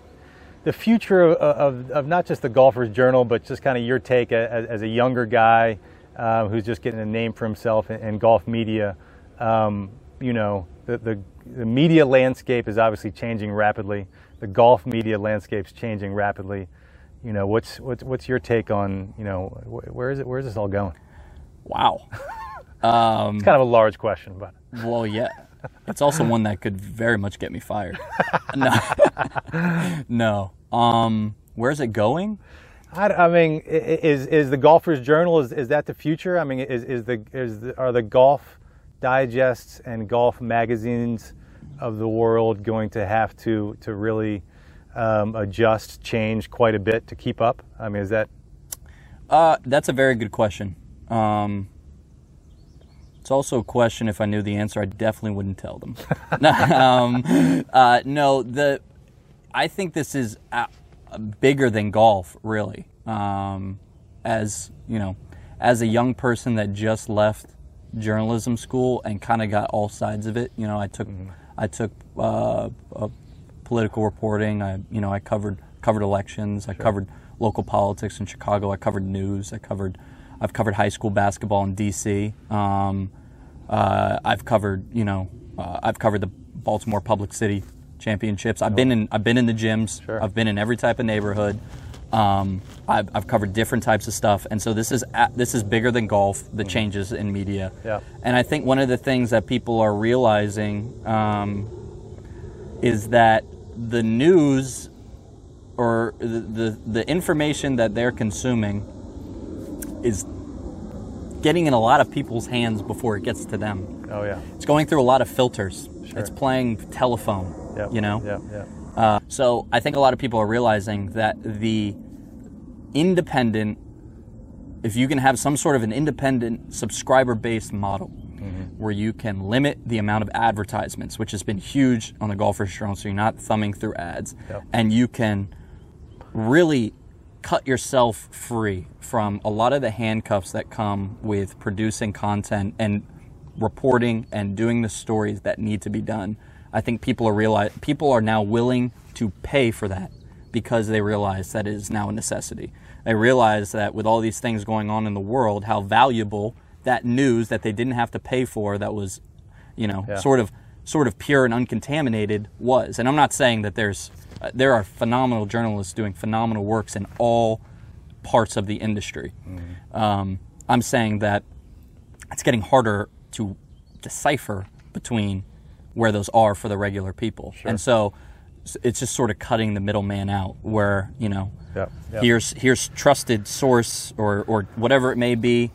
the future of, of, of not just the Golfers Journal, but just kind of your take as, as a younger guy um, who's just getting a name for himself in, in golf media. Um, you know, the, the the media landscape is obviously changing rapidly. The golf media landscape's changing rapidly. You know, what's what's what's your take on you know wh- where is it where is this all going? Wow. Um, It's kind of a large question, but Well, yeah. It's also one that could very much get me fired. no. no. Um, where's it going? I, I mean, is is the Golfers Journal is, is that the future? I mean, is is the is the, are the golf digests and golf magazines of the world going to have to to really um, adjust, change quite a bit to keep up? I mean, is that Uh, that's a very good question. Um, it's also a question. If I knew the answer, I definitely wouldn't tell them. um, uh, no, the I think this is uh, bigger than golf, really. Um, as you know, as a young person that just left journalism school and kind of got all sides of it. You know, I took I took uh, uh, political reporting. I you know I covered covered elections. I covered local politics in Chicago. I covered news. I covered I've covered high school basketball in D.C. Um, uh, I've covered you know uh, I've covered the Baltimore Public City Championships. I've been in I've been in the gyms. Sure. I've been in every type of neighborhood. Um, I've, I've covered different types of stuff, and so this is a- this is bigger than golf. The changes in media, Yeah. and I think one of the things that people are realizing um, is that the news or the, the the information that they're consuming is getting in a lot of people's hands before it gets to them. oh yeah, It's going through a lot of filters. Sure. It's playing telephone. yeah, You know. yeah, yeah, Uh, so I think a lot of people are realizing that the independent, if you can have some sort of an independent subscriber based model where you can limit the amount of advertisements, which has been huge on the Golfers Journal, so you're not thumbing through ads, Yep. and you can really cut yourself free from a lot of the handcuffs that come with producing content and reporting and doing the stories that need to be done. I think people are realize people are now willing to pay for that because they realize that it is now a necessity. They realize that with all these things going on in the world, how valuable that news that they didn't have to pay for that was, you know, Yeah. sort of sort of pure and uncontaminated was. And I'm not saying that there's uh, there are phenomenal journalists doing phenomenal works in all parts of the industry. Um, I'm saying that it's getting harder to decipher between where those are for the regular people. And so it's just sort of cutting the middleman out where, you know, yeah, yeah. here's here's trusted source or, or whatever it may be,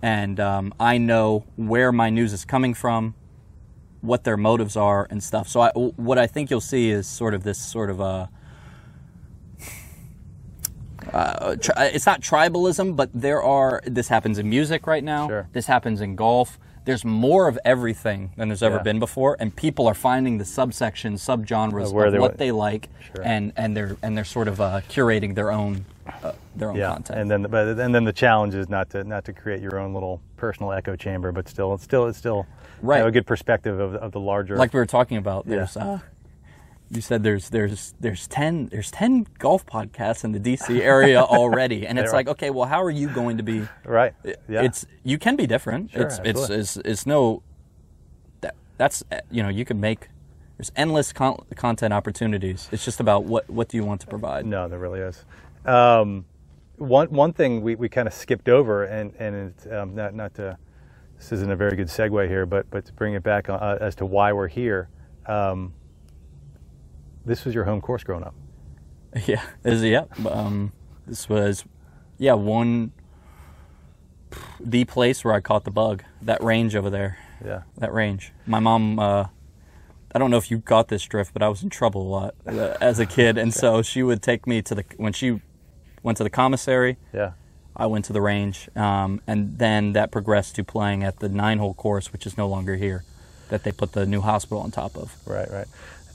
and um, I know where my news is coming from, what their motives are and stuff. So I, what I think you'll see is sort of this sort of a uh, tri- it's not tribalism, but there are. This happens in music right now. Sure. This happens in golf. There's more of everything than there's ever Yeah. been before, and people are finding the subsections, subgenres Of where of they what they like, Sure. and and they're and they're sort of uh, curating their own uh, their own yeah. content. And then, but and then the challenge is not to not to create your own little personal echo chamber, but still, it's still, it's still Right. have a good perspective of, of the larger. like we were talking about, Yeah. there's uh, you said there's there's there's ten there's ten golf podcasts in the DC area already, and it's like okay, well, how are you going to be? right. Yeah. It's you can be different. Sure, it's, it's it's it's no that that's you know you can make there's endless con- content opportunities. It's just about what what do you want to provide. No, there really is. Um, one one thing we, we kind of skipped over, and and it's um, not not to this isn't a very good segue here, but but to bring it back uh, as to why we're here, um, this was your home course growing up. Yeah, is yeah. Um, this was, yeah, one, the place where I caught the bug. That range over there. Yeah. That range. My mom. Uh, I don't know if you got this drift, but I was in trouble a lot uh, as a kid, and so she would take me to the when she went to the commissary. Yeah. I went to the range, um, and then that progressed to playing at the nine-hole course, which is no longer here, that they put the new hospital on top of. Right, right.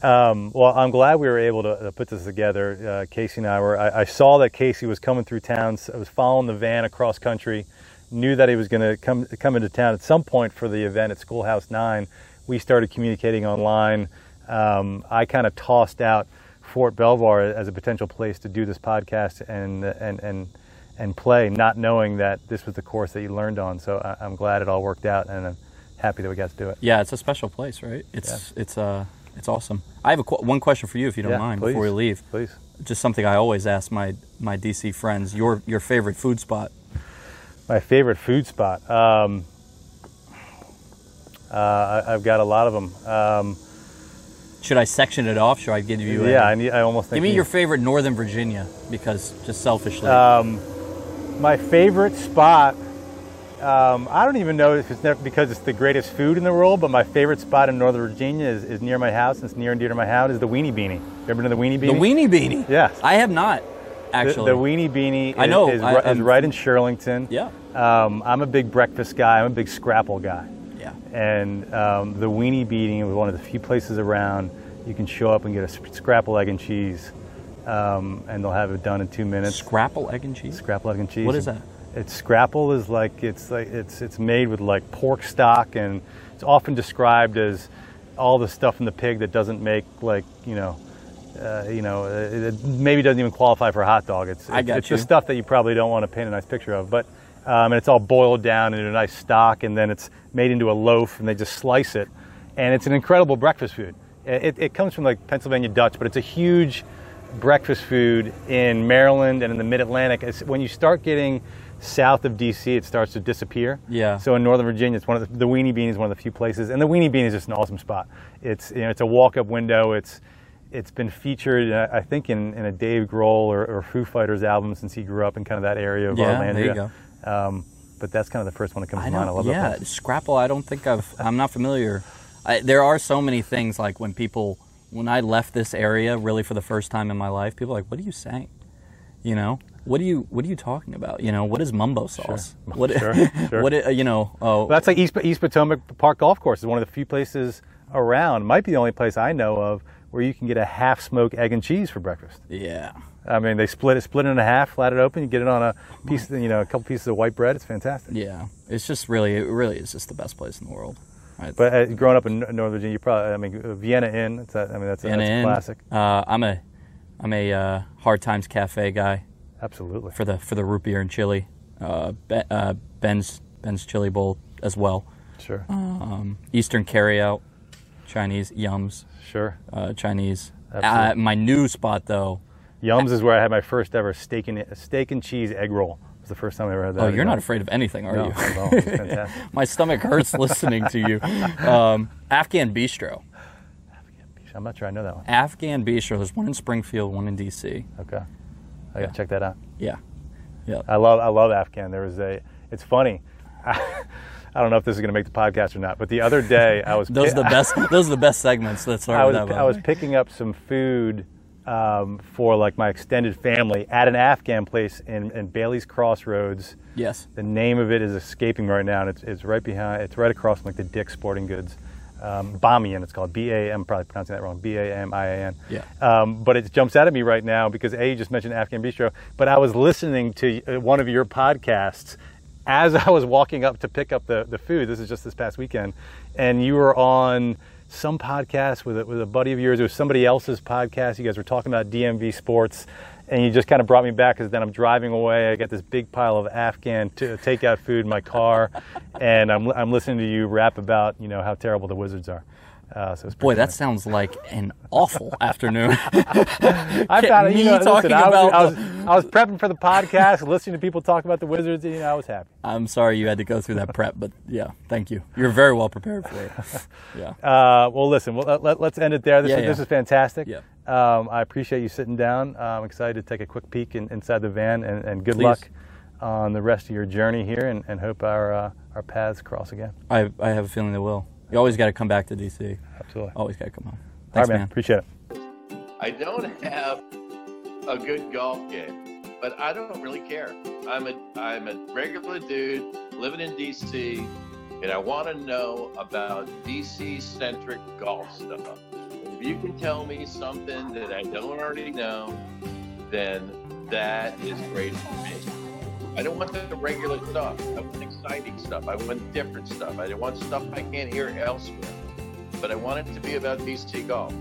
Um, well, I'm glad we were able to, put this together. Uh, Casey and I were. I, I, saw that Casey was coming through town. I was following the van across country. Knew that he was going to come come into town at some point for the event at Schoolhouse Nine. We started communicating online. Um, I kind of tossed out Fort Belvoir as a potential place to do this podcast and and and and play, not knowing that this was the course that you learned on. So I, am glad it all worked out, and I'm happy that we got to do it. Yeah, it's a special place, right? It's yeah. it's uh it's awesome. I have a qu- one question for you, if you don't yeah, mind, please. before we leave. Please. Just something I always ask my my DC friends. Your your favorite food spot? My favorite food spot. Um, uh, I, have got a lot of them. Um, should I section it off? Should I give you? Yeah, a, I, need, I almost give me your favorite Northern Virginia because just selfishly. Um, my favorite spot. Um, I don't even know if it's because it's the greatest food in the world, but my favorite spot in Northern Virginia is, is near my house. And it's near and dear to my house. Is the Weenie Beanie. You ever been to the Weenie Beanie? The Weenie Beanie. Yes. I have not. Actually, the, the Weenie Beanie. Is, I know is, I, is right in Shirlington. Yeah. Um, I'm a big breakfast guy. I'm a big scrapple guy. Yeah. And um, the Weenie Beanie was one of the few places around you can show up and get a scrapple egg and cheese, um, and they'll have it done in two minutes. Scrapple egg and cheese. Scrapple egg and cheese. What is that? It's scrapple is like it's like it's it's made with like pork stock and it's often described as all the stuff in the pig that doesn't make like you know uh, you know it, it maybe doesn't even qualify for a hot dog. It's it's the stuff that you probably don't want to paint a nice picture of, but um, and it's all boiled down into a nice stock and then it's made into a loaf and they just slice it and it's an incredible breakfast food. It, it comes from like Pennsylvania Dutch, but it's a huge breakfast food in Maryland and in the Mid Atlantic. When you start getting south of DC, it starts to disappear. Yeah. So in Northern Virginia, it's one of the, the Weenie Bean is one of the few places, and the Weenie Bean is just an awesome spot. It's you know it's a walk-up window. It's it's been featured, uh, I think, in, in a Dave Grohl or, or, Foo Fighters album since he grew up in kind of that area of yeah, Arlandia. there you go. Um, but that's kind of the first one that comes I to mind. I love yeah, that. Scrapple. I don't think I've. I'm not familiar. I, there are so many things like when people when I left this area really for the first time in my life, people are like, "What are you saying?" You know, what are you what are you talking about? You know, what is mumbo sauce? Sure. What Sure, sure. what you know? Oh, Well, that's like East, East Potomac Park Golf Course is one of the few places around. Might be the only place I know of where you can get a half smoked egg and cheese for breakfast. yeah. I mean, they split it, split it in a half, flat it open. You get it on a piece, of, you know, a couple pieces of white bread. It's fantastic. Yeah, it's just really, it really is just the best place in the world. Right? But uh, growing up in Northern Virginia, you probably, I mean, Vienna Inn. It's that, I mean, that's, a, Vienna that's a Inn, classic. Uh, I'm a, I'm a uh, Hard Times Cafe guy Absolutely. for the for the root beer and chili. Uh, Be- uh, Ben's Ben's Chili Bowl as well. Sure. Um, Eastern Carryout, Chinese Yums, Sure. uh, Chinese. Uh, my new spot though. Yums is where I had my first ever steak and steak and cheese egg roll. It was the first time I ever had that. Oh, you're not afraid of anything, are No, you? not at all. It's fantastic. my stomach hurts listening to you. Um, Afghan Bistro. I'm not sure I know that one. Afghan Bistro. There's one in Springfield, one in DC. Okay. I gotta check that out. Yeah. Yeah. I love I love Afghan. There was a. It's funny. I, don't know if this is going to make the podcast or not, but the other day I was Those are the best. Those are the best segments. That start I was. I was picking up some food um, for like my extended family at an Afghan place in, in Bailey's Crossroads. yes. The name of it is escaping right now, and it's, it's right behind. It's right across from like the Dick Sporting Goods. Um, Bamiyan, it's called B A M. Probably pronouncing that wrong. B A M I A N. Yeah. Um, but it jumps out at me right now because a you just mentioned Afghan Bistro, but I was listening to uh, one of your podcasts as I was walking up to pick up the, the food. This is just this past weekend, and you were on some podcast with a, with a buddy of yours. It was somebody else's podcast. You guys were talking about DMV sports, and you just kind of brought me back because then I'm driving away. I got this big pile of Afghan t- takeout food in my car, and I'm, I'm listening to you rap about you know how terrible the Wizards are. Uh, so it's Boy, that sounds like an awful afternoon. I found You know, listen, talking I was, about I was, the- I was prepping for the podcast, listening to people talk about the Wizards. And, you know, I was happy. I'm sorry you had to go through that prep, but yeah, thank you. You're very well prepared for it. Yeah. Uh, well, listen, well, let, us end it there. This, Yeah, is, this is fantastic. Yeah. Um, I appreciate you sitting down. I'm excited to take a quick peek in, inside the van, and, and good Please. luck on the rest of your journey here, and, and hope our uh, our paths cross again. I, I have a feeling they will. You always got to come back to DC. Absolutely. Always got to come home. Thanks, right, man. man. Appreciate it. I don't have a good golf game, but I don't really care. I'm a I'm a regular dude living in DC, and I want to know about DC centric golf stuff. If you can tell me something that I don't already know, then that is great for me. I don't want the regular stuff. I want exciting stuff. I want different stuff. I want stuff I can't hear elsewhere. But I want it to be about DC golf.